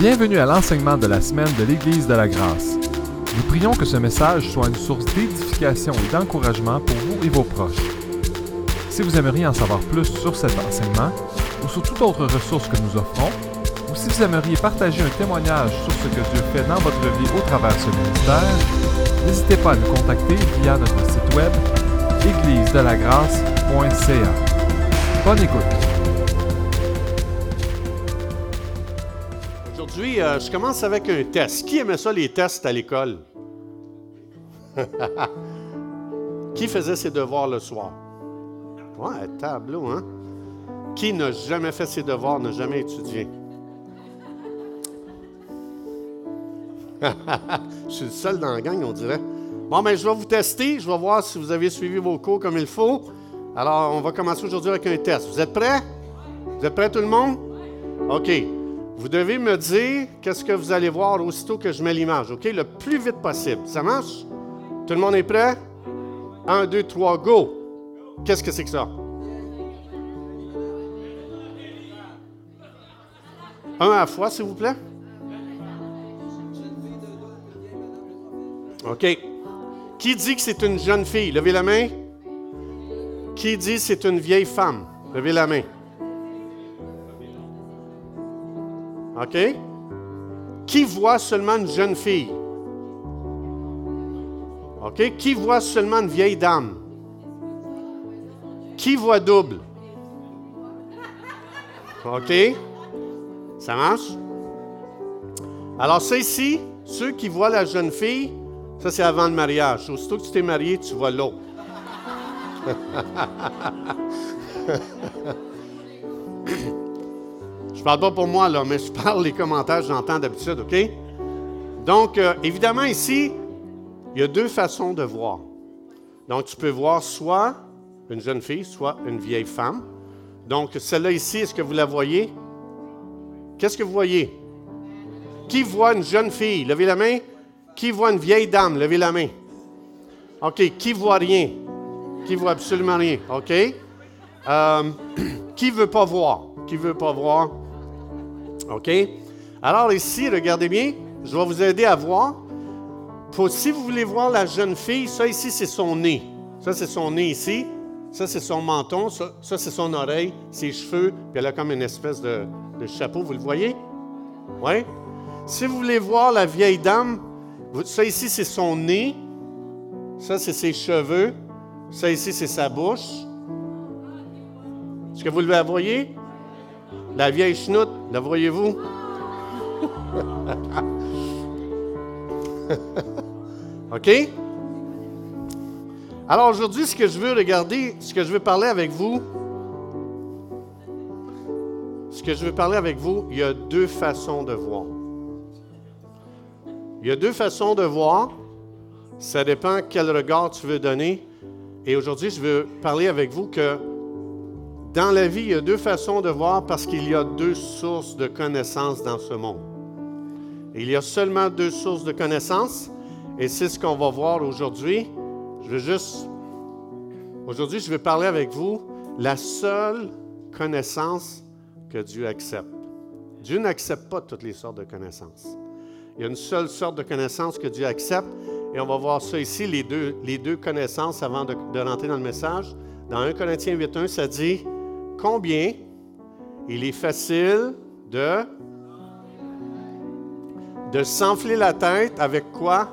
Bienvenue à l'enseignement de la semaine de l'Église de la Grâce. Nous prions que ce message soit une source d'édification et d'encouragement pour vous et vos proches. Si vous aimeriez en savoir plus sur cet enseignement ou sur toute autre ressource que nous offrons, ou si vous aimeriez partager un témoignage sur ce que Dieu fait dans votre vie au travers de ce ministère, n'hésitez pas à nous contacter via notre site web églisedelagrâce.ca. Bonne écoute. Euh, je commence avec un test. Qui aimait ça, les tests à l'école? Qui faisait ses devoirs le soir? Ouais, tableau, hein? Qui n'a jamais fait ses devoirs, n'a jamais étudié? je suis le seul dans la gang, on dirait. Bon, mais je vais vous tester. Je vais voir si vous avez suivi vos cours comme il faut. Alors, on va commencer aujourd'hui avec un test. Vous êtes prêts? Vous êtes prêts, tout le monde? OK. Vous devez me dire qu'est-ce que vous allez voir aussitôt que je mets l'image, OK? Le plus vite possible. Ça marche? Tout le monde est prêt? Un, deux, trois, go! Qu'est-ce que c'est que ça? Un à la fois, s'il vous plaît. OK. Qui dit que c'est une jeune fille? Levez la main. Qui dit que c'est une vieille femme? Levez la main. OK? Qui voit seulement une jeune fille? OK? Qui voit seulement une vieille dame? Qui voit double? OK? Ça marche? Alors, ça ici, ceux qui voient la jeune fille, ça c'est avant le mariage. Aussitôt que tu t'es marié, tu vois l'autre. Je parle pas pour moi, là, mais je parle les commentaires, j'entends d'habitude, OK? Donc, euh, évidemment, ici, il y a deux façons de voir. Donc, tu peux voir soit une jeune fille, soit une vieille femme. Donc, celle-là ici, est-ce que vous la voyez? Qu'est-ce que vous voyez? Qui voit une jeune fille? Levez la main. Qui voit une vieille dame? Levez la main. OK. Qui voit rien? Qui voit absolument rien? OK? Euh, qui veut pas voir? Qui veut pas voir? OK? Alors ici, regardez bien, je vais vous aider à voir. Si vous voulez voir la jeune fille, ça ici, c'est son nez. Ça, c'est son nez ici. Ça, c'est son menton. Ça, c'est son oreille, ses cheveux. Puis elle a comme une espèce de, de chapeau. Vous le voyez? Oui? Si vous voulez voir la vieille dame, ça ici, c'est son nez. Ça, c'est ses cheveux. Ça ici, c'est sa bouche. Est-ce que vous le voyez? La vieille chenoute, la voyez-vous? OK? Alors aujourd'hui, ce que je veux regarder, ce que je veux parler avec vous, ce que je veux parler avec vous, il y a deux façons de voir. Il y a deux façons de voir. Ça dépend quel regard tu veux donner. Et aujourd'hui, je veux parler avec vous que dans la vie, il y a deux façons de voir parce qu'il y a deux sources de connaissances dans ce monde. Il y a seulement deux sources de connaissances et c'est ce qu'on va voir aujourd'hui. Je veux juste... Aujourd'hui, je vais parler avec vous la seule connaissance que Dieu accepte. Dieu n'accepte pas toutes les sortes de connaissances. Il y a une seule sorte de connaissance que Dieu accepte et on va voir ça ici, les deux, les deux connaissances avant de, de rentrer dans le message. Dans 1 Corinthiens 8.1, ça dit combien? Il est facile de, de s'enfler la tête avec quoi?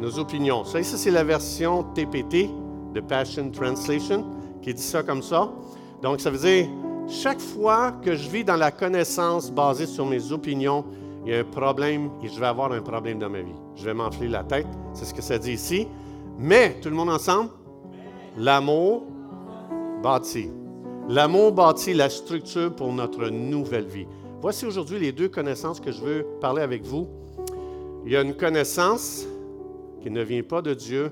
Nos opinions. Ça, ici, c'est la version TPT de Passion Translation qui dit ça comme ça. Donc, ça veut dire, chaque fois que je vis dans la connaissance basée sur mes opinions, il y a un problème et je vais avoir un problème dans ma vie. Je vais m'enfler la tête. C'est ce que ça dit ici. Mais, tout le monde ensemble, l'amour bâtit. L'amour bâtit la structure pour notre nouvelle vie. Voici aujourd'hui les deux connaissances que je veux parler avec vous. Il y a une connaissance qui ne vient pas de Dieu,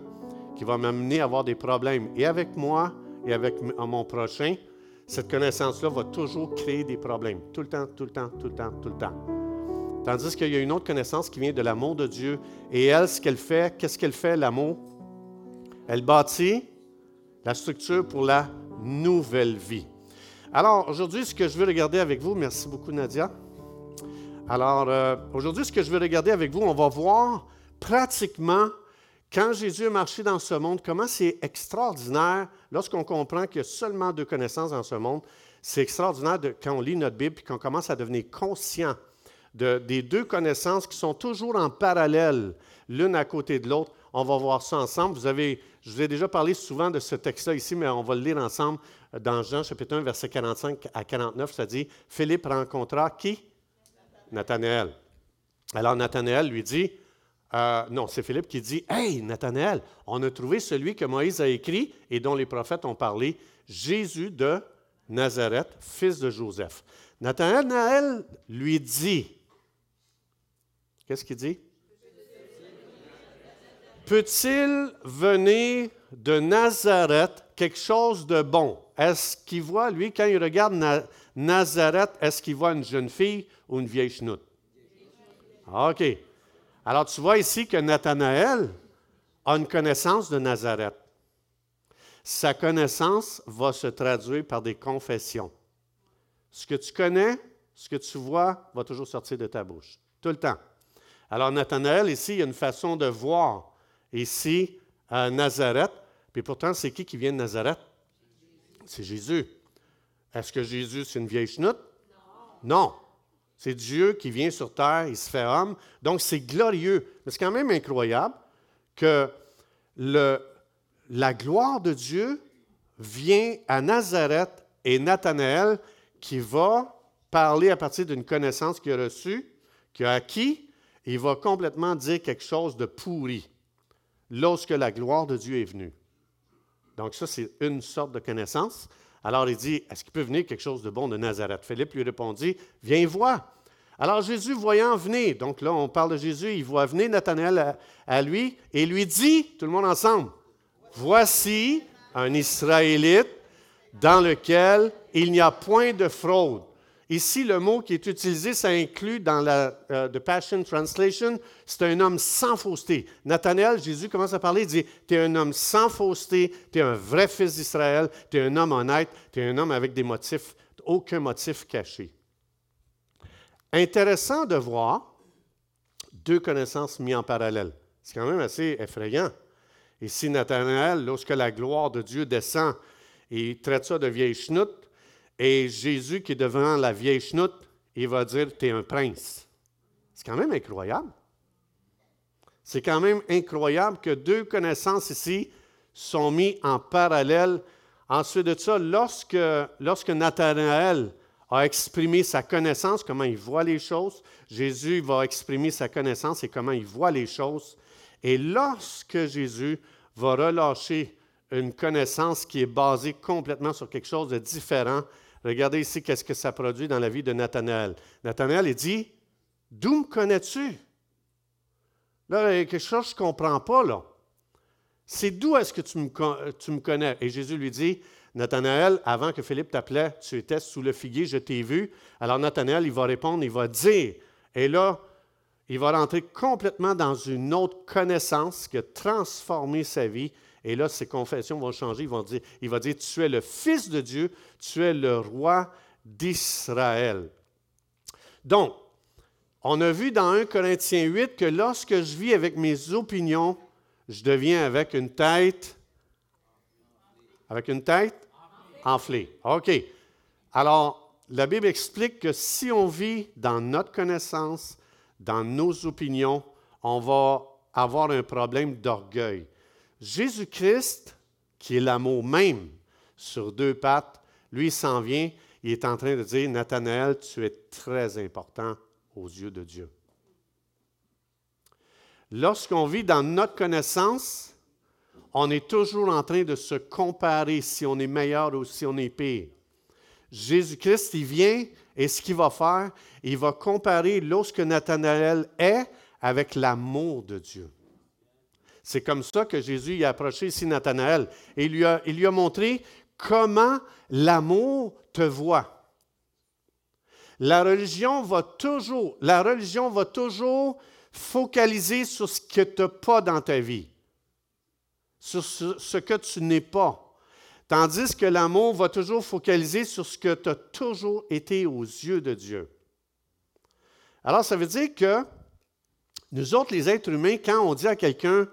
qui va m'amener à avoir des problèmes, et avec moi et avec mon prochain. Cette connaissance-là va toujours créer des problèmes, tout le temps, tout le temps, tout le temps, tout le temps. Tandis qu'il y a une autre connaissance qui vient de l'amour de Dieu, et elle, ce qu'elle fait, qu'est-ce qu'elle fait, l'amour? Elle bâtit la structure pour la nouvelle vie. Alors, aujourd'hui, ce que je veux regarder avec vous, merci beaucoup Nadia, Alors, euh, aujourd'hui, ce que je veux regarder avec vous, on va voir pratiquement, quand Jésus a marché dans ce monde, comment c'est extraordinaire lorsqu'on comprend qu'il y a seulement deux connaissances dans ce monde. C'est extraordinaire quand on lit notre Bible et qu'on commence à devenir conscient de, des deux connaissances qui sont toujours en parallèle, l'une à côté de l'autre. On va voir ça ensemble. Vous avez, je vous ai déjà parlé souvent de ce texte-là ici, mais on va le lire ensemble dans Jean chapitre 1, verset 45 à 49. Ça dit, Philippe rencontra qui? Nathanaël. Alors Nathanaël lui dit, euh, non, c'est Philippe qui dit, Hey, Nathanaël, on a trouvé celui que Moïse a écrit et dont les prophètes ont parlé, Jésus de Nazareth, fils de Joseph. Nathanaël lui dit, qu'est-ce qu'il dit? Peut-il venir de Nazareth quelque chose de bon? Est-ce qu'il voit, lui, quand il regarde Nazareth, est-ce qu'il voit une jeune fille ou une vieille chenoute? OK. Alors, tu vois ici que Nathanaël a une connaissance de Nazareth. Sa connaissance va se traduire par des confessions. Ce que tu connais, ce que tu vois, va toujours sortir de ta bouche. Tout le temps. Alors, Nathanaël, ici, il y a une façon de voir ici à Nazareth. Puis pourtant, c'est qui qui vient de Nazareth? C'est Jésus. Est-ce que Jésus, c'est une vieille chenoute? Non. non. C'est Dieu qui vient sur terre, il se fait homme. Donc, c'est glorieux. Mais c'est quand même incroyable que le, la gloire de Dieu vient à Nazareth et Nathanaël qui va parler à partir d'une connaissance qu'il a reçue, qu'il a acquis, il va complètement dire quelque chose de pourri lorsque la gloire de Dieu est venue. Donc ça, c'est une sorte de connaissance. Alors il dit, est-ce qu'il peut venir quelque chose de bon de Nazareth? Philippe lui répondit, viens voir. Alors Jésus, voyant venir, donc là on parle de Jésus, il voit venir Nathanaël à, lui et lui dit, tout le monde ensemble, voici un Israélite dans lequel il n'y a point de fraude. Ici, le mot qui est utilisé, ça inclut dans la euh, Passion Translation, c'est un homme sans fausseté. Nathanaël, Jésus commence à parler, il dit, tu es un homme sans fausseté, tu es un vrai fils d'Israël, tu es un homme honnête, tu es un homme avec des motifs, aucun motif caché. Intéressant de voir deux connaissances mises en parallèle. C'est quand même assez effrayant. Ici, Nathanaël, lorsque la gloire de Dieu descend, il traite ça de vieille chenoute, et Jésus qui est devant la vieille chenoute, il va dire, tu es un prince. C'est quand même incroyable. C'est quand même incroyable que deux connaissances ici sont mises en parallèle. Ensuite de ça, lorsque, lorsque Nathanaël a exprimé sa connaissance, comment il voit les choses, Jésus va exprimer sa connaissance et comment il voit les choses. Et lorsque Jésus va relâcher une connaissance qui est basée complètement sur quelque chose de différent, Regardez ici qu'est-ce que ça produit dans la vie de Nathanaël. Nathanaël, il dit, D'où me connais-tu? Là, il y a quelque chose que je ne comprends pas, là. C'est d'où est-ce que tu me, tu me connais? Et Jésus lui dit, Nathanaël, avant que Philippe t'appelait, tu étais sous le figuier, je t'ai vu. Alors Nathanaël, il va répondre, il va dire, et là, il va rentrer complètement dans une autre connaissance qui a transformé sa vie. Et là, ses confessions vont changer. Dire, il va dire Tu es le Fils de Dieu, tu es le roi d'Israël. Donc, on a vu dans 1 Corinthiens 8 que lorsque je vis avec mes opinions, je deviens avec une tête. Avec une tête enflée. OK. Alors, la Bible explique que si on vit dans notre connaissance, dans nos opinions, on va avoir un problème d'orgueil. Jésus-Christ, qui est l'amour même sur deux pattes, lui, s'en vient, il est en train de dire, Nathanaël, tu es très important aux yeux de Dieu. Lorsqu'on vit dans notre connaissance, on est toujours en train de se comparer si on est meilleur ou si on est pire. Jésus-Christ, il vient et ce qu'il va faire, il va comparer lorsque Nathanaël est avec l'amour de Dieu. C'est comme ça que Jésus a approché ici Nathanaël et il lui a, il lui a montré comment l'amour te voit. La religion va toujours, la religion va toujours focaliser sur ce que tu n'as pas dans ta vie, sur ce, que tu n'es pas. Tandis que l'amour va toujours focaliser sur ce que tu as toujours été aux yeux de Dieu. Alors, ça veut dire que nous autres, les êtres humains, quand on dit à quelqu'un,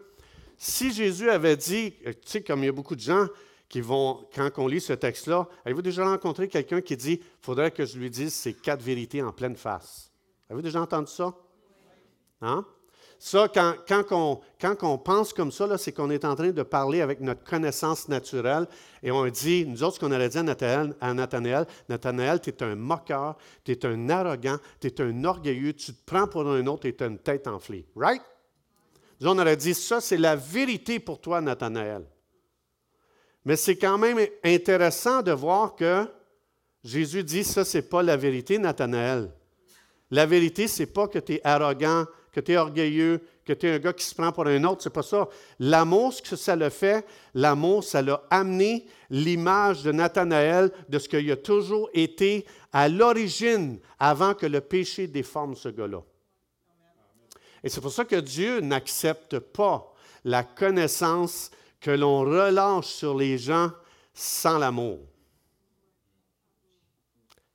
si Jésus avait dit, tu sais, comme il y a beaucoup de gens qui vont, quand on lit ce texte-là, avez-vous déjà rencontré quelqu'un qui dit, il faudrait que je lui dise ces quatre vérités en pleine face? Avez-vous déjà entendu ça? Hein? Ça, quand, quand, on, pense comme ça, c'est qu'on est en train de parler avec notre connaissance naturelle et on dit, nous autres, ce qu'on aurait dit à Nathanaël, Nathanaël, tu es un moqueur, tu es un arrogant, tu es un orgueilleux, tu te prends pour un autre et tu as une tête enflée. Right? Nous, on aurait dit, ça, c'est la vérité pour toi, Nathanaël. Mais c'est quand même intéressant de voir que Jésus dit, ça, c'est pas la vérité, Nathanaël. La vérité, c'est pas que tu es arrogant, que tu es orgueilleux, que tu es un gars qui se prend pour un autre, c'est pas ça. L'amour, ce que ça le fait, l'amour, ça l'a amené l'image de Nathanaël de ce qu'il a toujours été à l'origine, avant que le péché déforme ce gars-là. Et c'est pour ça que Dieu n'accepte pas la connaissance que l'on relâche sur les gens sans l'amour.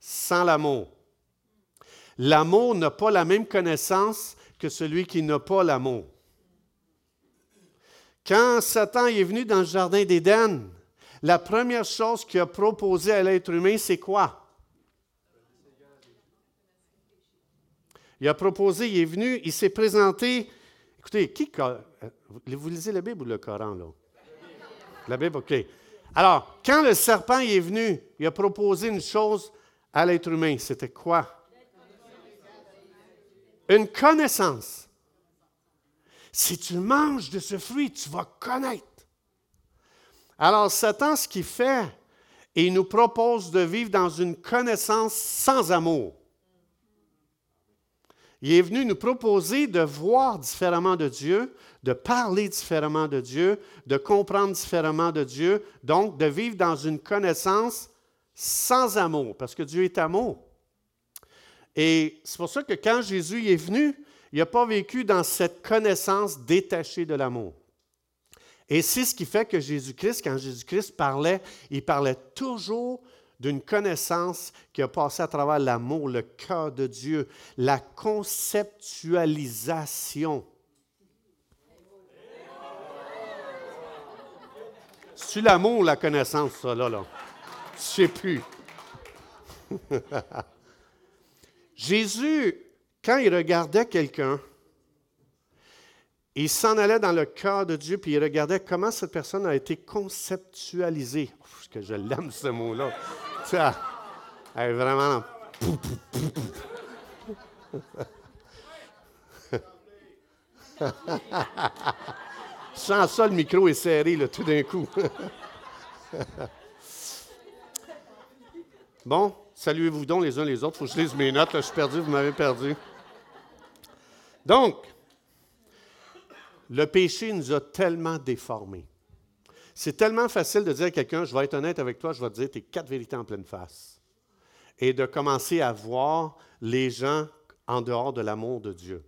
Sans l'amour. L'amour n'a pas la même connaissance que celui qui n'a pas l'amour. Quand Satan est venu dans le jardin d'Éden, la première chose qu'il a proposé à l'être humain, c'est quoi? Il a proposé, il est venu, il s'est présenté. Écoutez, qui. Vous lisez la Bible ou le Coran, là? La Bible, OK. Alors, quand le serpent est venu, il a proposé une chose à l'être humain. C'était quoi? Une connaissance. Si tu manges de ce fruit, tu vas connaître. Alors, Satan, ce qu'il fait, il nous propose de vivre dans une connaissance sans amour. Il est venu nous proposer de voir différemment de Dieu, de parler différemment de Dieu, de comprendre différemment de Dieu, donc de vivre dans une connaissance sans amour, parce que Dieu est amour. Et c'est pour ça que quand Jésus est venu, il n'a pas vécu dans cette connaissance détachée de l'amour. Et c'est ce qui fait que Jésus-Christ, quand Jésus-Christ parlait, il parlait toujours d'une connaissance qui a passé à travers l'amour, le cœur de Dieu, la conceptualisation. C'est l'amour ou la connaissance, ça, là, là? Je sais plus. Jésus, quand il regardait quelqu'un, il s'en allait dans le cœur de Dieu, puis il regardait comment cette personne a été conceptualisée. Ouf, que je l'aime, ce mot-là. Ça, est vraiment. Sans ça, le micro est serré, là, tout d'un coup. bon, Saluez-vous donc les uns les autres. Faut que je lise mes notes. je suis perdu, vous m'avez perdu. Donc, le péché nous a tellement déformés. C'est tellement facile de dire à quelqu'un, je vais être honnête avec toi, je vais te dire tes quatre vérités en pleine face. Et de commencer à voir les gens en dehors de l'amour de Dieu.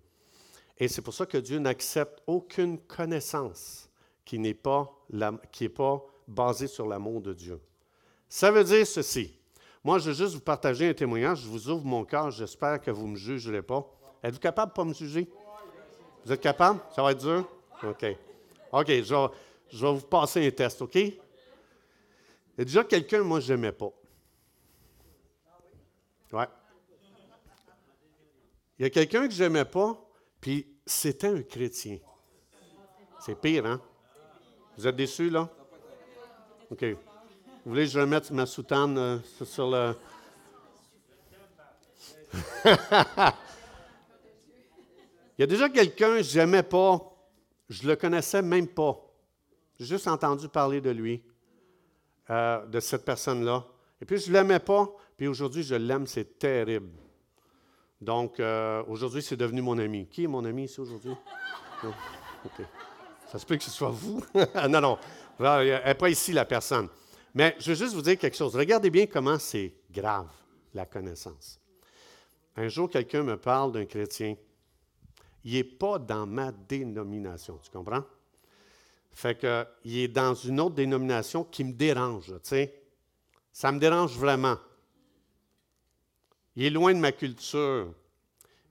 Et c'est pour ça que Dieu n'accepte aucune connaissance qui n'est pas, pas basée sur l'amour de Dieu. Ça veut dire ceci. Moi, je veux juste vous partager un témoignage. Je vous ouvre mon cœur. J'espère que vous ne me jugerez pas. Êtes-vous capable de pas me juger? Vous êtes capable? Ça va être dur? OK. OK, vous passer un test, OK? Il y a déjà quelqu'un, moi, je n'aimais pas. Ouais. Il y a quelqu'un que je n'aimais pas, puis c'était un chrétien. C'est pire, hein? Vous êtes déçus, là? OK. Vous voulez que je remette ma soutane euh, sur le. Il y a déjà quelqu'un que je n'aimais pas, je ne le connaissais même pas. J'ai juste entendu parler de lui, euh, de cette personne-là. Et puis je ne l'aimais pas, puis aujourd'hui je l'aime, c'est terrible. Donc euh, aujourd'hui c'est devenu mon ami. Qui est mon ami ici aujourd'hui? Ça se peut que ce soit vous. non, non. Elle n'est pas ici la personne. Mais je veux juste vous dire quelque chose. Regardez bien comment c'est grave, la connaissance. Un jour, quelqu'un me parle d'un chrétien. Il n'est pas dans ma dénomination, tu comprends? Fait que, il est dans une autre dénomination qui me dérange, tu sais. Ça me dérange vraiment. Il est loin de ma culture.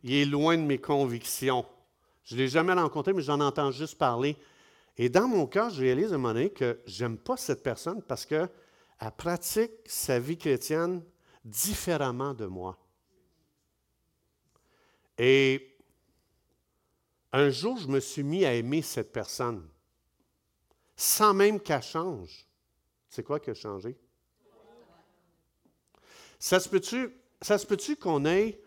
il est loin de mes convictions. Je ne l'ai jamais rencontré, mais j'en entends juste parler. Et dans mon cas, je réalise à un moment donné que j'aime pas cette personne parce qu'elle pratique sa vie chrétienne différemment de moi. Et un jour, je me suis mis à aimer cette personne, sans même qu'elle change. C'est quoi qui a changé? Ça se peut-tu, peut qu'on ait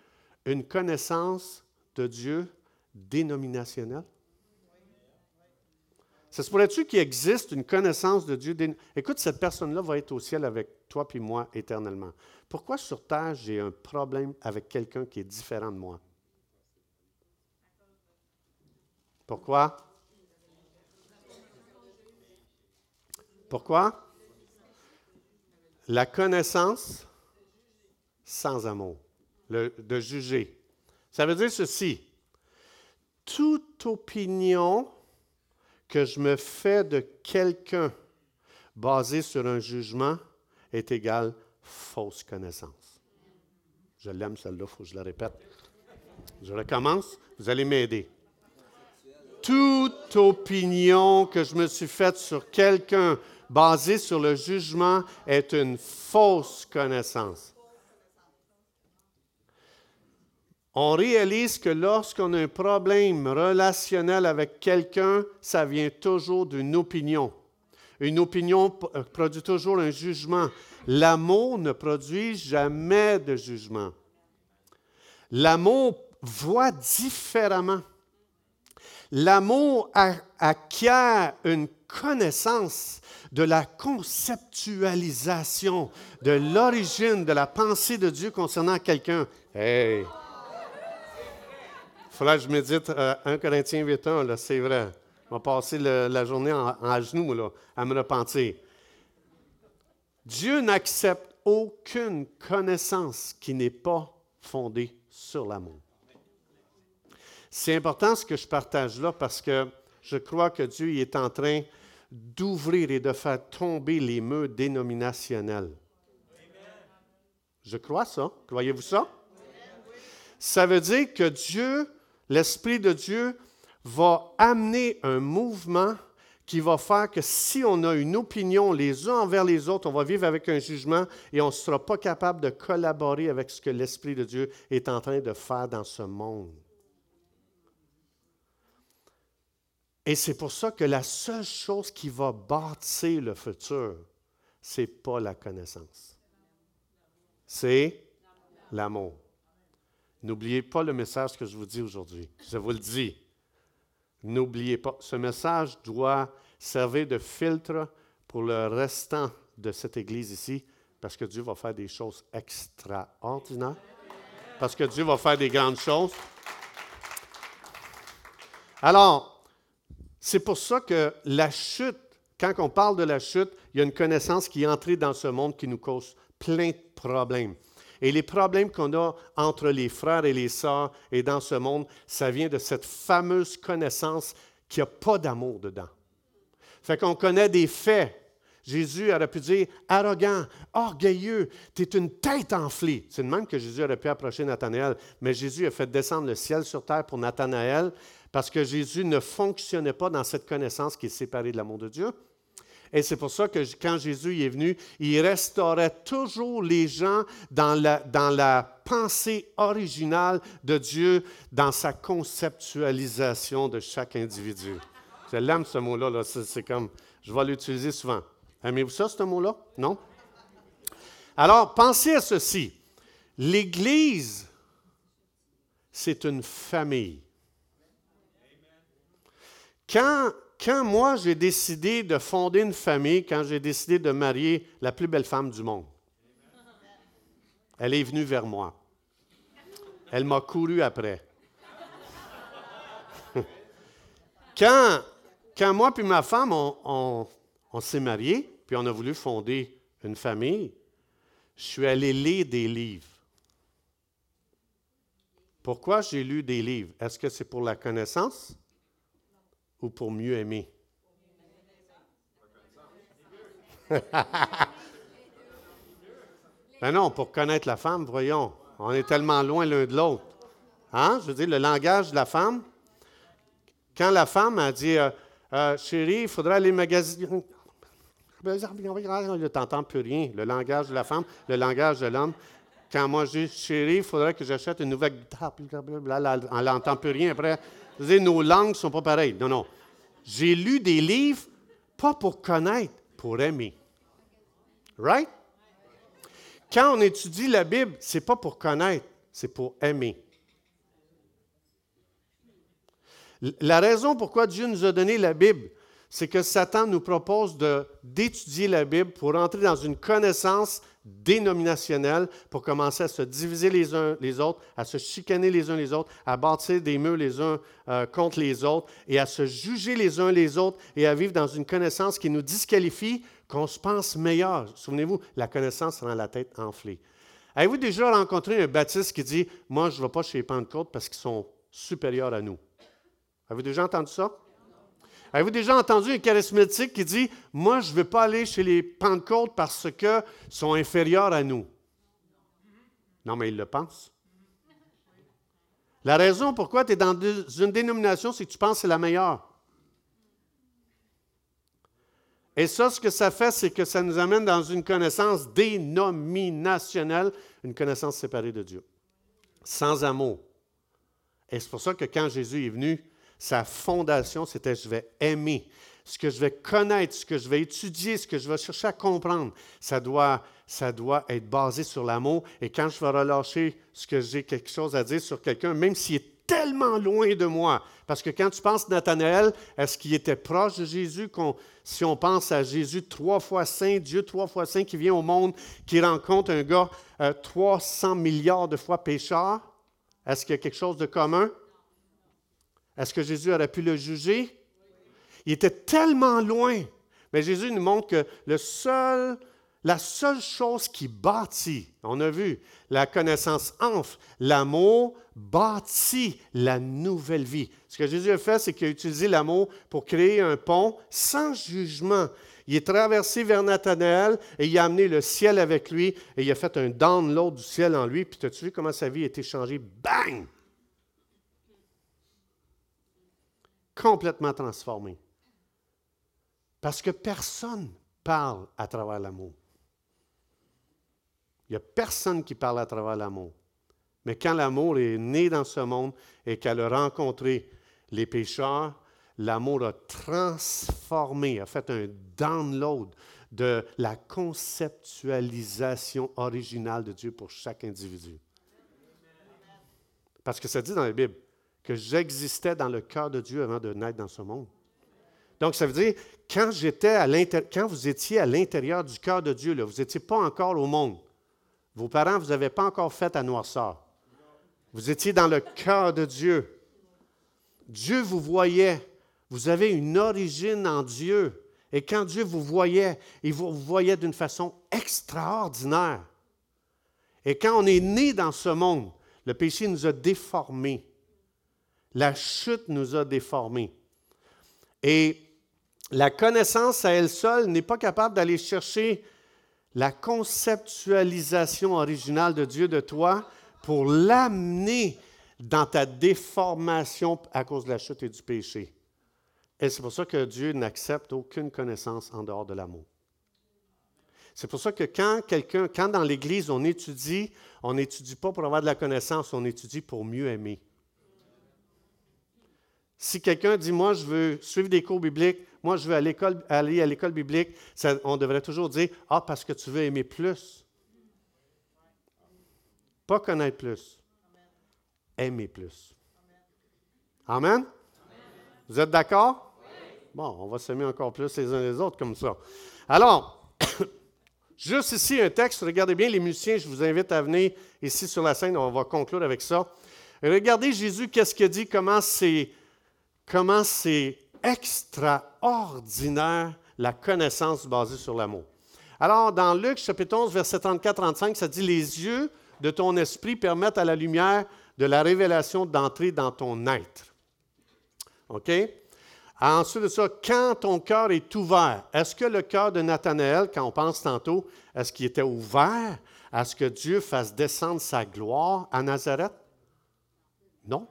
une connaissance de Dieu dénominationnelle? Ça se pourrait-tu qu'il existe une connaissance de Dieu? Écoute, cette personne-là va être au ciel avec toi puis moi éternellement. Pourquoi sur Terre j'ai un problème avec quelqu'un qui est différent de moi? Pourquoi? Pourquoi? La connaissance sans amour, de juger. Ça veut dire ceci. Toute opinion que je me fais de quelqu'un basée sur un jugement est égale fausse connaissance. Je l'aime celle-là, il faut que je la répète. Je recommence, vous allez m'aider. Toute opinion que je me suis faite sur quelqu'un basée sur le jugement est une fausse connaissance. On réalise que lorsqu'on a un problème relationnel avec quelqu'un, ça vient toujours d'une opinion. Une opinion euh, produit toujours un jugement. L'amour ne produit jamais de jugement. L'amour voit différemment. L'amour acquiert une connaissance de la conceptualisation, de l'origine, de la pensée de Dieu concernant quelqu'un. Hey! Il faudra que je médite 1 euh, Corinthiens 8.1, c'est vrai. On va passer la journée en, en genoux là, à me repentir. Dieu n'accepte aucune connaissance qui n'est pas fondée sur l'amour. C'est important ce que je partage là parce que je crois que Dieu est en train d'ouvrir et de faire tomber les murs dénominationnels. Je crois ça. Croyez-vous ça? Ça veut dire que Dieu, l'Esprit de Dieu, va amener un mouvement qui va faire que si on a une opinion les uns envers les autres, on va vivre avec un jugement et on ne sera pas capable de collaborer avec ce que l'Esprit de Dieu est en train de faire dans ce monde. Et c'est pour ça que la seule chose qui va bâtir le futur, ce n'est pas la connaissance. C'est l'amour. N'oubliez pas le message que je vous dis aujourd'hui. Je vous le dis. N'oubliez pas. Ce message doit servir de filtre pour le restant de cette Église ici, parce que Dieu va faire des choses extraordinaires. Parce que Dieu va faire des grandes choses. Alors, c'est pour ça que la chute, quand on parle de la chute, il y a une connaissance qui est entrée dans ce monde qui nous cause plein de problèmes. Et les problèmes qu'on a entre les frères et les sœurs et dans ce monde, ça vient de cette fameuse connaissance qu'il n'y a pas d'amour dedans. Fait qu'on connaît des faits. Jésus aurait pu dire arrogant, orgueilleux, tu es une tête enflée. C'est de même que Jésus aurait pu approcher Nathanaël. Mais Jésus a fait descendre le ciel sur terre pour Nathanaël parce que Jésus ne fonctionnait pas dans cette connaissance qui est séparée de l'amour de Dieu. Et c'est pour ça que quand Jésus est venu, il restaurait toujours les gens dans la, dans la pensée originale de Dieu, dans sa conceptualisation de chaque individu. Je l'aime ce mot-là, -là, c'est comme, je vais l'utiliser souvent. Aimez-vous ça, ce mot-là? Non? Alors, pensez à ceci. L'Église, c'est une famille. Quand, moi j'ai décidé de fonder une famille, quand j'ai décidé de marier la plus belle femme du monde, elle est venue vers moi. Elle m'a couru après. quand, moi et ma femme, on, on s'est mariés, puis on a voulu fonder une famille, je suis allé lire des livres. Pourquoi j'ai lu des livres? Est-ce que c'est pour la connaissance? Ou pour mieux aimer? ben non, pour connaître la femme, voyons. On est tellement loin l'un de l'autre. Hein? Je veux dire, le langage de la femme. Quand la femme a dit euh, euh, Chérie, il faudrait aller magasiner. Tu n'entends plus rien. Le langage de la femme, le langage de l'homme. Quand moi je dis Chérie, il faudrait que j'achète une nouvelle guitare. On n'entend plus rien après. Dire, nos langues ne sont pas pareilles. Non, non. J'ai lu des livres, pas pour connaître, pour aimer. Right? Quand on étudie la Bible, ce n'est pas pour connaître, c'est pour aimer. La raison pourquoi Dieu nous a donné la Bible, c'est que Satan nous propose d'étudier la Bible pour entrer dans une connaissance dénominationnelle, pour commencer à se diviser les uns les autres, à se chicaner les uns les autres, à bâtir des murs les uns euh, contre les autres et à se juger les uns les autres et à vivre dans une connaissance qui nous disqualifie, qu'on se pense meilleur. Souvenez-vous, la connaissance rend la tête enflée. Avez-vous déjà rencontré un baptiste qui dit Moi, je ne vais pas chez les Pentecôtes parce qu'ils sont supérieurs à nous Avez-vous déjà entendu ça? Avez-vous déjà entendu un charismatique qui dit Moi, je ne veux pas aller chez les Pentecôtes parce qu'ils sont inférieurs à nous? Non, mais il le pense. La raison pourquoi tu es dans une dénomination, c'est que tu penses que c'est la meilleure. Et ça, ce que ça fait, c'est que ça nous amène dans une connaissance dénominationnelle, une connaissance séparée de Dieu, sans amour. Et c'est pour ça que quand Jésus est venu, sa fondation, c'était je vais aimer. Ce que je vais connaître, ce que je vais étudier, ce que je vais chercher à comprendre, ça doit, ça doit être basé sur l'amour. Et quand je vais relâcher ce que j'ai quelque chose à dire sur quelqu'un, même s'il est tellement loin de moi, parce que quand tu penses Nathanaël, est-ce qu'il était proche de Jésus? si on pense à Jésus trois fois saint, Dieu trois fois saint qui vient au monde, qui rencontre un gars 300 euh, milliards de fois pécheur, est-ce qu'il y a quelque chose de commun? Est-ce que Jésus aurait pu le juger? Il était tellement loin. Mais Jésus nous montre que le seul, la seule chose qui bâtit, on a vu, la connaissance enfle, l'amour bâtit la nouvelle vie. Ce que Jésus a fait, c'est qu'il a utilisé l'amour pour créer un pont sans jugement. Il est traversé vers Nathanaël et il a amené le ciel avec lui et il a fait un download du ciel en lui. Puis, as-tu vu comment sa vie a été changée? Bang! Complètement transformé. Parce que personne parle à travers l'amour. Il n'y a personne qui parle à travers l'amour. Mais quand l'amour est né dans ce monde et qu'elle a rencontré les pécheurs, l'amour a transformé, a fait un download de la conceptualisation originale de Dieu pour chaque individu. Parce que ça dit dans la Bible, que j'existais dans le cœur de Dieu avant de naître dans ce monde. Donc, ça veut dire, quand, vous étiez à l'intérieur du cœur de Dieu, vous n'étiez pas encore au monde. Vos parents, vous n'avaient pas encore fait à noirceur. Vous étiez dans le cœur de Dieu. Dieu vous voyait. Vous avez une origine en Dieu. Et quand Dieu vous voyait, il vous voyait d'une façon extraordinaire. Et quand on est né dans ce monde, le péché nous a déformés. La chute nous a déformés. Et la connaissance à elle seule n'est pas capable d'aller chercher la conceptualisation originale de Dieu de toi pour l'amener dans ta déformation à cause de la chute et du péché. Et c'est pour ça que Dieu n'accepte aucune connaissance en dehors de l'amour. C'est pour ça que quand quelqu'un, quand dans l'Église on étudie, on n'étudie pas pour avoir de la connaissance, on étudie pour mieux aimer. Si quelqu'un dit, moi, je veux suivre des cours bibliques, moi, je veux aller à l'école biblique, on devrait toujours dire, ah, parce que tu veux aimer plus. Pas connaître plus. Aimer plus. Amen? Vous êtes d'accord? Bon, on va s'aimer encore plus les uns les autres comme ça. Alors, juste ici un texte, regardez bien les musiciens, je vous invite à venir ici sur la scène, on va conclure avec ça. Regardez Jésus, qu'est-ce qu'il dit, comment c'est comment c'est extraordinaire la connaissance basée sur l'amour. Alors, dans Luc chapitre 11, verset 34-35, ça dit, Les yeux de ton esprit permettent à la lumière de la révélation d'entrer dans ton être. OK? Ensuite de ça, quand ton cœur est ouvert, est-ce que le cœur de Nathanaël, quand on pense tantôt, est-ce qu'il était ouvert à ce que Dieu fasse descendre sa gloire à Nazareth? Non.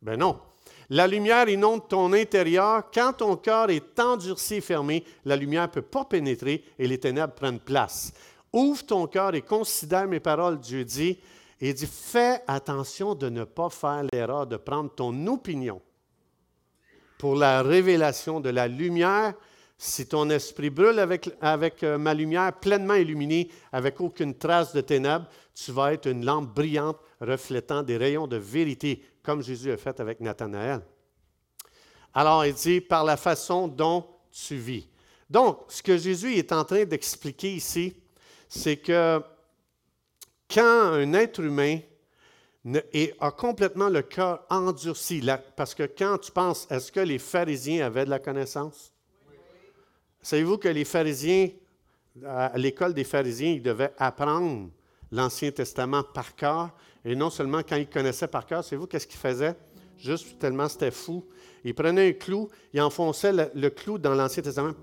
Ben non. La lumière inonde ton intérieur. Quand ton cœur est endurci fermé, la lumière ne peut pas pénétrer et les ténèbres prennent place. Ouvre ton cœur et considère mes paroles, Dieu dit, et dit, fais attention de ne pas faire l'erreur de prendre ton opinion pour la révélation de la lumière. Si ton esprit brûle avec, euh, ma lumière pleinement illuminée, avec aucune trace de ténèbres, tu vas être une lampe brillante reflétant des rayons de vérité, comme Jésus a fait avec Nathanaël. Alors, il dit, par la façon dont tu vis. Donc, ce que Jésus est en train d'expliquer ici, c'est que quand un être humain a complètement le cœur endurci, parce que quand tu penses, est-ce que les pharisiens avaient de la connaissance? Savez-vous que les pharisiens, à l'école des pharisiens, ils devaient apprendre l'Ancien Testament par cœur, et non seulement quand ils connaissaient par cœur, savez-vous qu'est-ce qu'ils faisaient? Juste tellement c'était fou. Ils prenaient un clou, ils enfonçaient le, clou dans l'Ancien Testament,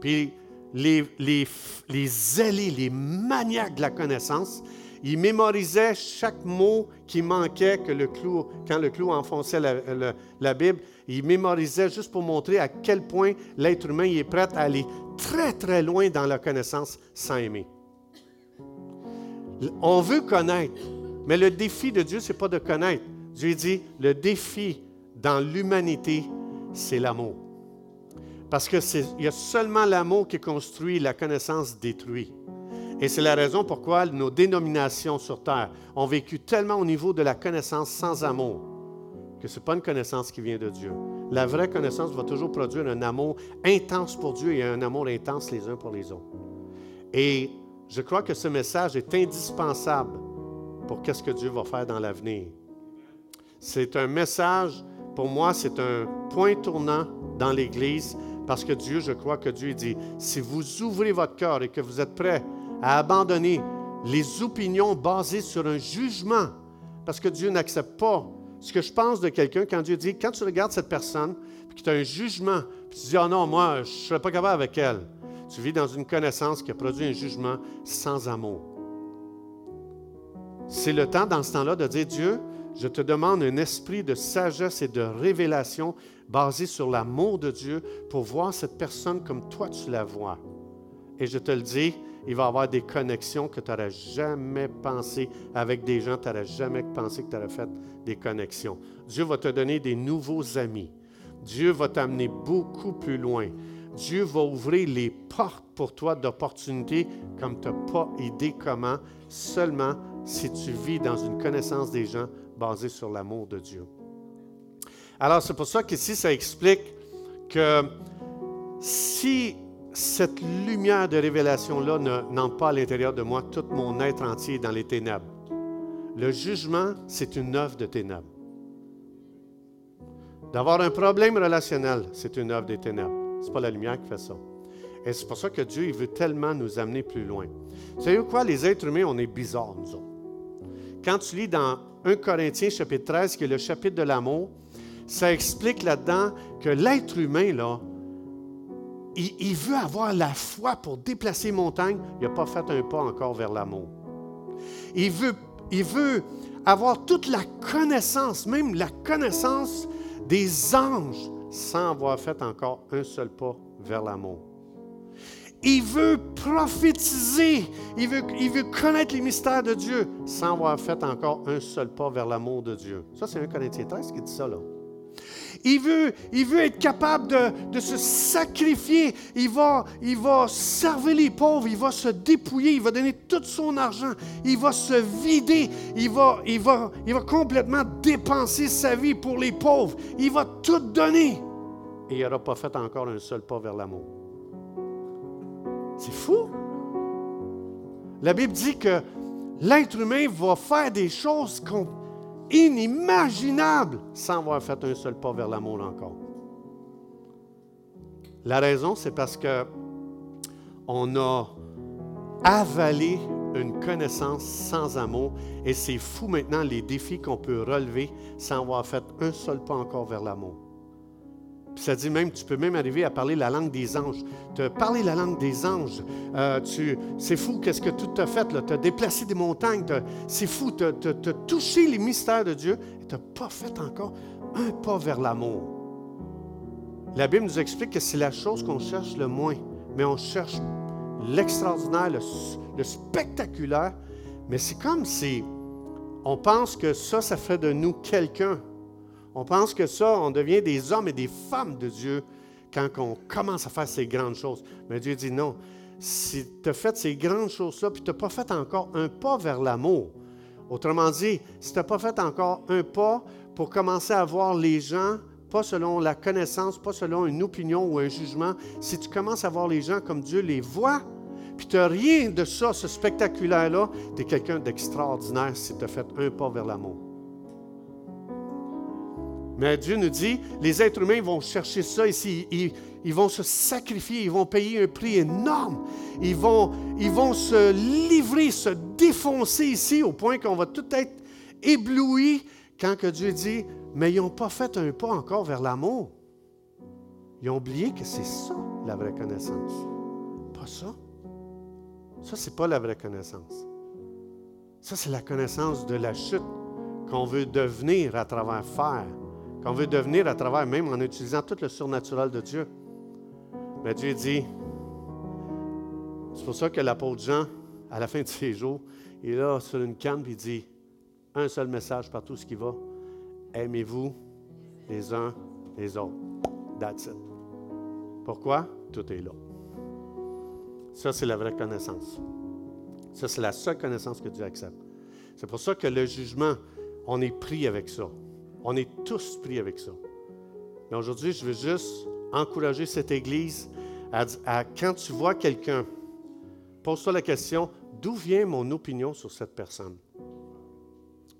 puis les, les, les zélés, les maniaques de la connaissance, ils mémorisaient chaque mot qui manquait que le clou, quand le clou enfonçait la, Bible, ils mémorisaient juste pour montrer à quel point l'être humain est prêt à aller très, très loin dans la connaissance sans aimer. On veut connaître, mais le défi de Dieu, ce n'est pas de connaître. Dieu dit, le défi dans l'humanité, c'est l'amour. Parce qu'il y a seulement l'amour qui construit, la connaissance détruit. Et c'est la raison pourquoi nos dénominations sur Terre ont vécu tellement au niveau de la connaissance sans amour que ce n'est pas une connaissance qui vient de Dieu. La vraie connaissance va toujours produire un amour intense pour Dieu et un amour intense les uns pour les autres. Et je crois que ce message est indispensable pour qu'est-ce que Dieu va faire dans l'avenir. C'est un message, pour moi, c'est un point tournant dans l'Église parce que Dieu, je crois que Dieu dit, si vous ouvrez votre cœur et que vous êtes prêt à abandonner les opinions basées sur un jugement, parce que Dieu n'accepte pas ce que je pense de quelqu'un quand Dieu dit, quand tu regardes cette personne, puis que tu as un jugement, puis tu dis, oh non, moi, je ne serais pas capable avec elle. Tu vis dans une connaissance qui a produit un jugement sans amour. C'est le temps dans ce temps-là de dire, Dieu, je te demande un esprit de sagesse et de révélation basé sur l'amour de Dieu pour voir cette personne comme toi tu la vois. Et je te le dis, il va y avoir des connexions que tu n'aurais jamais pensé avec des gens, tu n'aurais jamais pensé que tu aurais fait des connexions. Dieu va te donner des nouveaux amis. Dieu va t'amener beaucoup plus loin. Dieu va ouvrir les portes pour toi d'opportunités comme tu n'as pas idée comment, seulement si tu vis dans une connaissance des gens basée sur l'amour de Dieu. Alors, c'est pour ça qu'ici, ça explique que si cette lumière de révélation-là n'entre pas à l'intérieur de moi, tout mon être entier est dans les ténèbres. Le jugement, c'est une œuvre de ténèbres. D'avoir un problème relationnel, c'est une œuvre des ténèbres. Ce n'est pas la lumière qui fait ça. Et c'est pour ça que Dieu il veut tellement nous amener plus loin. Vous savez quoi? Les êtres humains, on est bizarres, nous autres. Quand tu lis dans 1 Corinthiens chapitre 13, qui est le chapitre de l'amour, ça explique là-dedans que l'être humain, là, il, veut avoir la foi pour déplacer montagne. Il n'a pas fait un pas encore vers l'amour. Il veut, avoir toute la connaissance, même la connaissance des anges, sans avoir fait encore un seul pas vers l'amour. Il veut prophétiser, il veut, connaître les mystères de Dieu, sans avoir fait encore un seul pas vers l'amour de Dieu. Ça, c'est un Corinthiens 13 qui dit ça, là. Il veut, il veut être capable de, se sacrifier. Il va, il va servir les pauvres. Il va se dépouiller. Il va donner tout son argent. Il va se vider. Il va, il va, il va complètement dépenser sa vie pour les pauvres. Il va tout donner. Et il n'aura pas fait encore un seul pas vers l'amour. C'est fou. La Bible dit que l'être humain va faire des choses qu'on inimaginable sans avoir fait un seul pas vers l'amour encore. La raison, c'est parce que on a avalé une connaissance sans amour et c'est fou maintenant les défis qu'on peut relever sans avoir fait un seul pas encore vers l'amour. Ça dit même, tu peux même arriver à parler la langue des anges. Tu as parlé la langue des anges. Euh, c'est fou, qu'est-ce que tout t'a fait. Tu as déplacé des montagnes. C'est fou, tu as, touché les mystères de Dieu et tu n'as pas fait encore un pas vers l'amour. La Bible nous explique que c'est la chose qu'on cherche le moins, mais on cherche l'extraordinaire, le, spectaculaire. Mais c'est comme si on pense que ça, ça fait de nous quelqu'un. On pense que ça, on devient des hommes et des femmes de Dieu quand on commence à faire ces grandes choses. Mais Dieu dit non. Si tu as fait ces grandes choses-là, puis tu n'as pas fait encore un pas vers l'amour, autrement dit, si tu n'as pas fait encore un pas pour commencer à voir les gens, pas selon la connaissance, pas selon une opinion ou un jugement, si tu commences à voir les gens comme Dieu les voit, puis tu n'as rien de ça, ce spectaculaire-là, tu es quelqu'un d'extraordinaire si tu as fait un pas vers l'amour. Mais Dieu nous dit, les êtres humains vont chercher ça ici. Ils, vont se sacrifier, ils vont payer un prix énorme. Ils vont, ils vont se livrer, se défoncer ici au point qu'on va tout être ébloui quand que Dieu dit, mais ils n'ont pas fait un pas encore vers l'amour. Ils ont oublié que c'est ça la vraie connaissance. Pas ça. Ça, ce n'est pas la vraie connaissance. Ça, c'est la connaissance de la chute qu'on veut devenir à travers faire, qu'on veut devenir à travers même en utilisant tout le surnaturel de Dieu. Mais Dieu dit, c'est pour ça que l'apôtre Jean, à la fin de ses jours, il est là sur une canne et il dit un seul message partout ce qui va. Aimez-vous les uns les autres. That's it. Pourquoi? Tout est là. Ça, c'est la vraie connaissance. Ça, c'est la seule connaissance que Dieu accepte. C'est pour ça que le jugement, on est pris avec ça. On est tous pris avec ça. Mais aujourd'hui, je veux juste encourager cette Église à, quand tu vois quelqu'un, pose-toi la question, d'où vient mon opinion sur cette personne?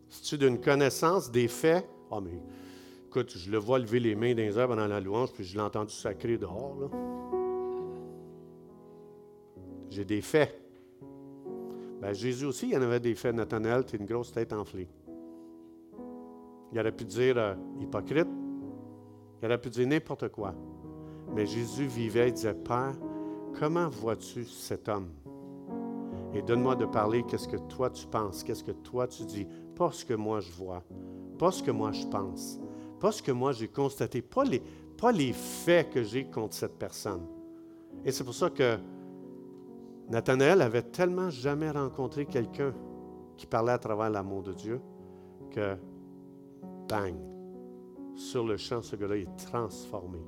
Si tu d'une connaissance, des faits, oh, mais écoute, je le vois lever les mains dans les pendant la louange, puis je l'ai entendu sacrer dehors. Là. J'ai des faits. Ben, Jésus aussi, il y en avait des faits. Nathanaël, tu une grosse tête enflée. Il aurait pu dire euh, hypocrite. Il aurait pu dire n'importe quoi. Mais Jésus vivait et disait Père, comment vois-tu cet homme? Et donne-moi de parler qu'est-ce que toi tu penses, qu'est-ce que toi tu dis, pas ce que moi je vois, pas ce que moi je pense, pas ce que moi j'ai constaté, pas les, pas les faits que j'ai contre cette personne. Et c'est pour ça que Nathanaël avait tellement jamais rencontré quelqu'un qui parlait à travers l'amour de Dieu que, bang, sur le champ, ce gars-là est transformé.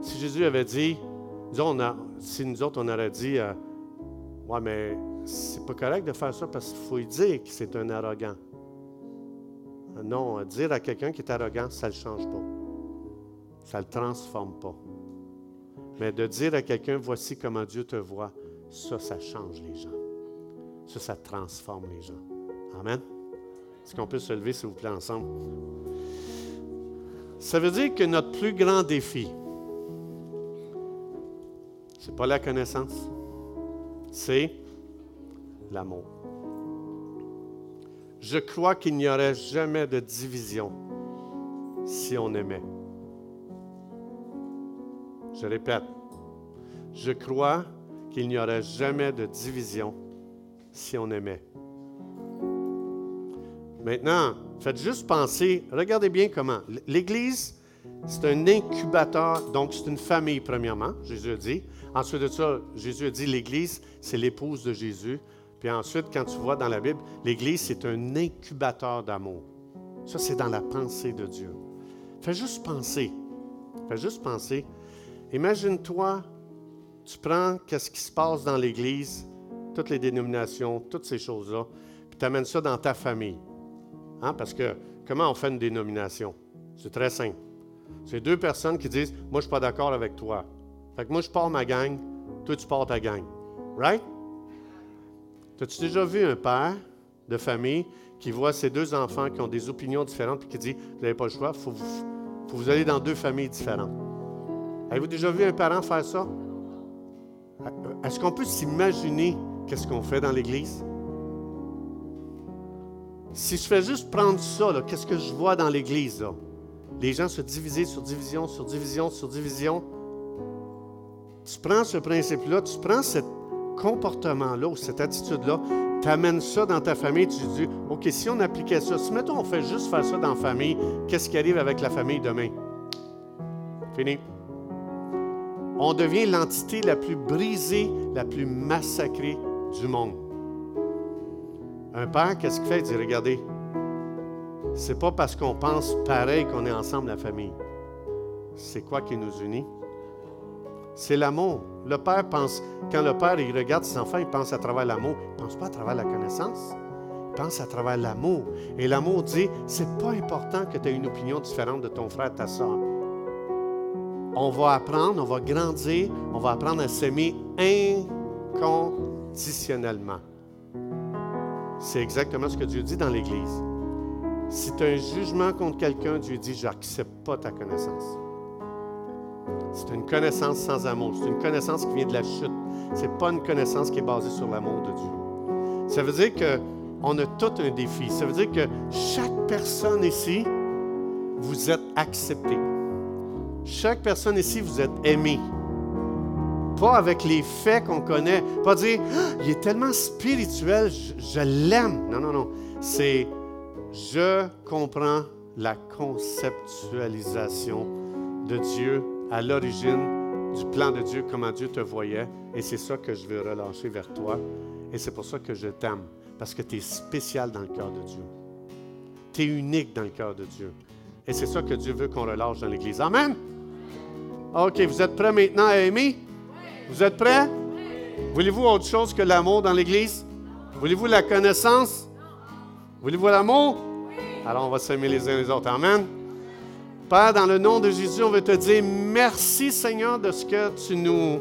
Si Jésus avait dit, si nous autres, on aurait dit, euh, ouais, mais c'est pas correct de faire ça parce qu'il faut lui dire que c'est un arrogant. Non, dire à quelqu'un qui est arrogant, ça ne le change pas. Ça ne le transforme pas. Mais de dire à quelqu'un, voici comment Dieu te voit, ça, ça change les gens. Ça, ça transforme les gens. Amen. Est-ce qu'on peut se lever, s'il vous plaît, ensemble? Ça veut dire que notre plus grand défi, ce n'est pas la connaissance, c'est l'amour. Je crois qu'il n'y aurait jamais de division si on aimait. Je répète, je crois qu'il n'y aurait jamais de division si on aimait. Maintenant, faites juste penser, regardez bien comment. L'Église, c'est un incubateur, donc c'est une famille, premièrement, Jésus a dit. Ensuite de ça, Jésus a dit l'Église, c'est l'épouse de Jésus. Puis ensuite, quand tu vois dans la Bible, l'Église, c'est un incubateur d'amour. Ça, c'est dans la pensée de Dieu. Fais juste penser. Fais juste penser. Imagine-toi tu prends qu'est-ce qui se passe dans l'Église, toutes les dénominations, toutes ces choses-là, puis tu amènes ça dans ta famille. Hein? Parce que comment on fait une dénomination? C'est très simple. C'est deux personnes qui disent Moi, je ne suis pas d'accord avec toi. Fait que moi, je pars ma gang, toi, tu pars ta gang. Right? As-tu déjà vu un père de famille qui voit ses deux enfants qui ont des opinions différentes et qui dit Vous n'avez pas le choix, il faut, faut vous aller dans deux familles différentes? Avez-vous déjà vu un parent faire ça? Est-ce qu'on peut s'imaginer qu'est-ce qu'on fait dans l'Église? Si je fais juste prendre ça, qu'est-ce que je vois dans l'Église? les gens se diviser sur division, sur division, sur division. Tu prends ce principe-là, tu prends ce comportement-là ou cette attitude-là, tu amènes ça dans ta famille, tu dis, OK, si on appliquait ça, si mettons on fait juste faire ça dans la famille, qu'est-ce qui arrive avec la famille demain? Fini. On devient l'entité la plus brisée, la plus massacrée du monde. Un père, qu'est-ce qu'il fait? Il dit, regardez, c'est pas parce qu'on pense pareil qu'on est ensemble la famille. C'est quoi qui nous unit? C'est l'amour. Le père pense, quand le père regarde ses enfants, il pense à travers l'amour. Il ne pense pas à travers la connaissance. Il pense à travers l'amour. Et l'amour dit, c'est pas important que tu aies une opinion différente de ton frère, ta soeur. On va apprendre, on va grandir, on va apprendre à s'aimer inconditionnellement. C'est exactement ce que Dieu dit dans l'Église. Si tu as un jugement contre quelqu'un, Dieu dit, j'accepte pas ta connaissance. C'est une connaissance sans amour. C'est une connaissance qui vient de la chute. Ce n'est pas une connaissance qui est basée sur l'amour de Dieu. Ça veut dire qu'on a tout un défi. Ça veut dire que chaque personne ici, vous êtes accepté. Chaque personne ici, vous êtes aimé. Pas avec les faits qu'on connaît. Pas dire, ah, il est tellement spirituel, je, je l'aime. Non, non, non. C'est, je comprends la conceptualisation de Dieu à l'origine du plan de Dieu, comment Dieu te voyait. Et c'est ça que je veux relâcher vers toi. Et c'est pour ça que je t'aime. Parce que tu es spécial dans le cœur de Dieu. Tu es unique dans le cœur de Dieu. Et c'est ça que Dieu veut qu'on relâche dans l'Église. Amen. OK, vous êtes prêts maintenant à aimer? Vous êtes prêts? Voulez-vous autre chose que l'amour dans l'Église? Voulez-vous la connaissance? Voulez-vous l'amour? Alors on va s'aimer les uns les autres. Amen. Père, dans le nom de Jésus, on veut te dire merci Seigneur de ce que tu nous,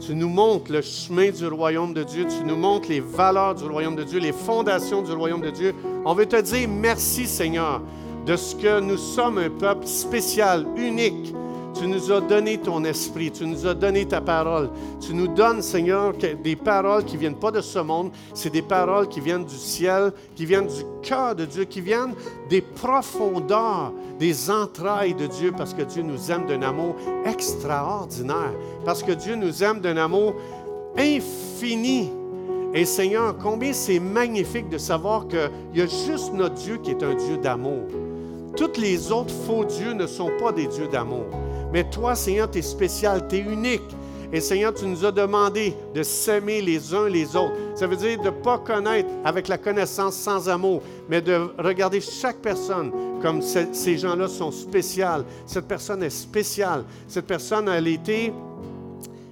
tu nous montres le chemin du royaume de Dieu, tu nous montres les valeurs du royaume de Dieu, les fondations du royaume de Dieu. On veut te dire merci Seigneur de ce que nous sommes un peuple spécial, unique, tu nous as donné ton esprit, tu nous as donné ta parole. Tu nous donnes, Seigneur, des paroles qui ne viennent pas de ce monde, c'est des paroles qui viennent du ciel, qui viennent du cœur de Dieu, qui viennent des profondeurs, des entrailles de Dieu, parce que Dieu nous aime d'un amour extraordinaire, parce que Dieu nous aime d'un amour infini. Et Seigneur, combien c'est magnifique de savoir qu'il y a juste notre Dieu qui est un Dieu d'amour. Tous les autres faux dieux ne sont pas des dieux d'amour. Mais toi, Seigneur, tu es spécial, tu es unique. Et Seigneur, tu nous as demandé de s'aimer les uns les autres. Ça veut dire de ne pas connaître avec la connaissance sans amour, mais de regarder chaque personne comme ces gens-là sont spéciales. Cette personne est spéciale. Cette personne, elle était,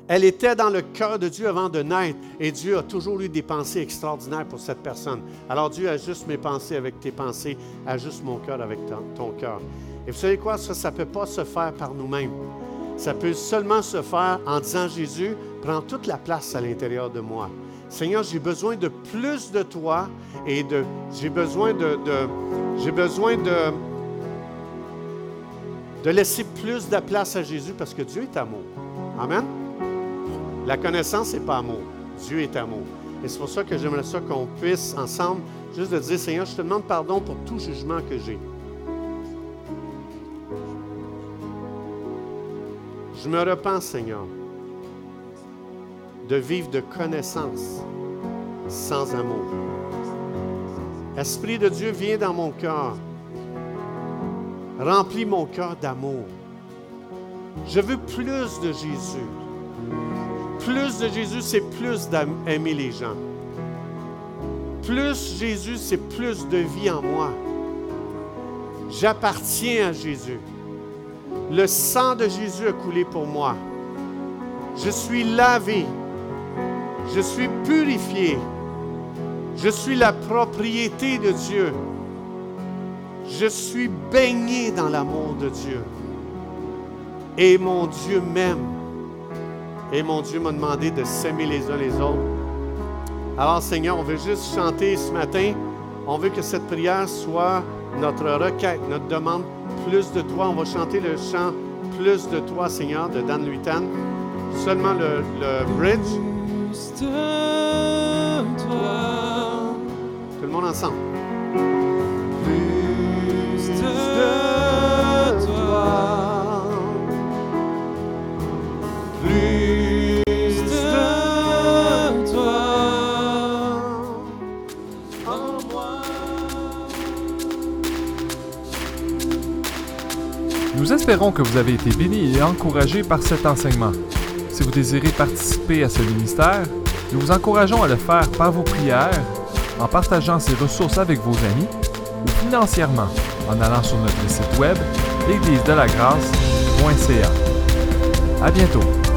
elle était dans le cœur de Dieu avant de naître. Et Dieu a toujours eu des pensées extraordinaires pour cette personne. Alors Dieu ajuste mes pensées avec tes pensées, ajuste mon cœur avec ton cœur. Et vous savez quoi? Ça, ne peut pas se faire par nous-mêmes. Ça peut seulement se faire en disant Jésus, prends toute la place à l'intérieur de moi. Seigneur, j'ai besoin de plus de toi et de, j'ai besoin de, j'ai besoin de, de laisser plus de place à Jésus parce que Dieu est amour. Amen? La connaissance n'est pas amour. Dieu est amour. Et c'est pour ça que j'aimerais ça qu'on puisse ensemble juste de dire, Seigneur, je te demande pardon pour tout jugement que j'ai. Je me repens, Seigneur, de vivre de connaissance sans amour. Esprit de Dieu, viens dans mon cœur. Remplis mon cœur d'amour. Je veux plus de Jésus. Plus de Jésus, c'est plus d'aimer les gens. Plus Jésus, c'est plus de vie en moi. J'appartiens à Jésus. Le sang de Jésus a coulé pour moi. Je suis lavé. Je suis purifié. Je suis la propriété de Dieu. Je suis baigné dans l'amour de Dieu. Et mon Dieu m'aime. Et mon Dieu m'a demandé de s'aimer les uns les autres. Alors Seigneur, on veut juste chanter ce matin. On veut que cette prière soit notre requête, notre demande plus de toi. On va chanter le chant Plus de toi, Seigneur, de Dan Luitan. Seulement le, le bridge. Plus de toi. Tout le monde ensemble. Espérons que vous avez été bénis et encouragés par cet enseignement. Si vous désirez participer à ce ministère, nous vous encourageons à le faire par vos prières, en partageant ces ressources avec vos amis ou financièrement en allant sur notre site web l'église de la grâce.ca. À bientôt.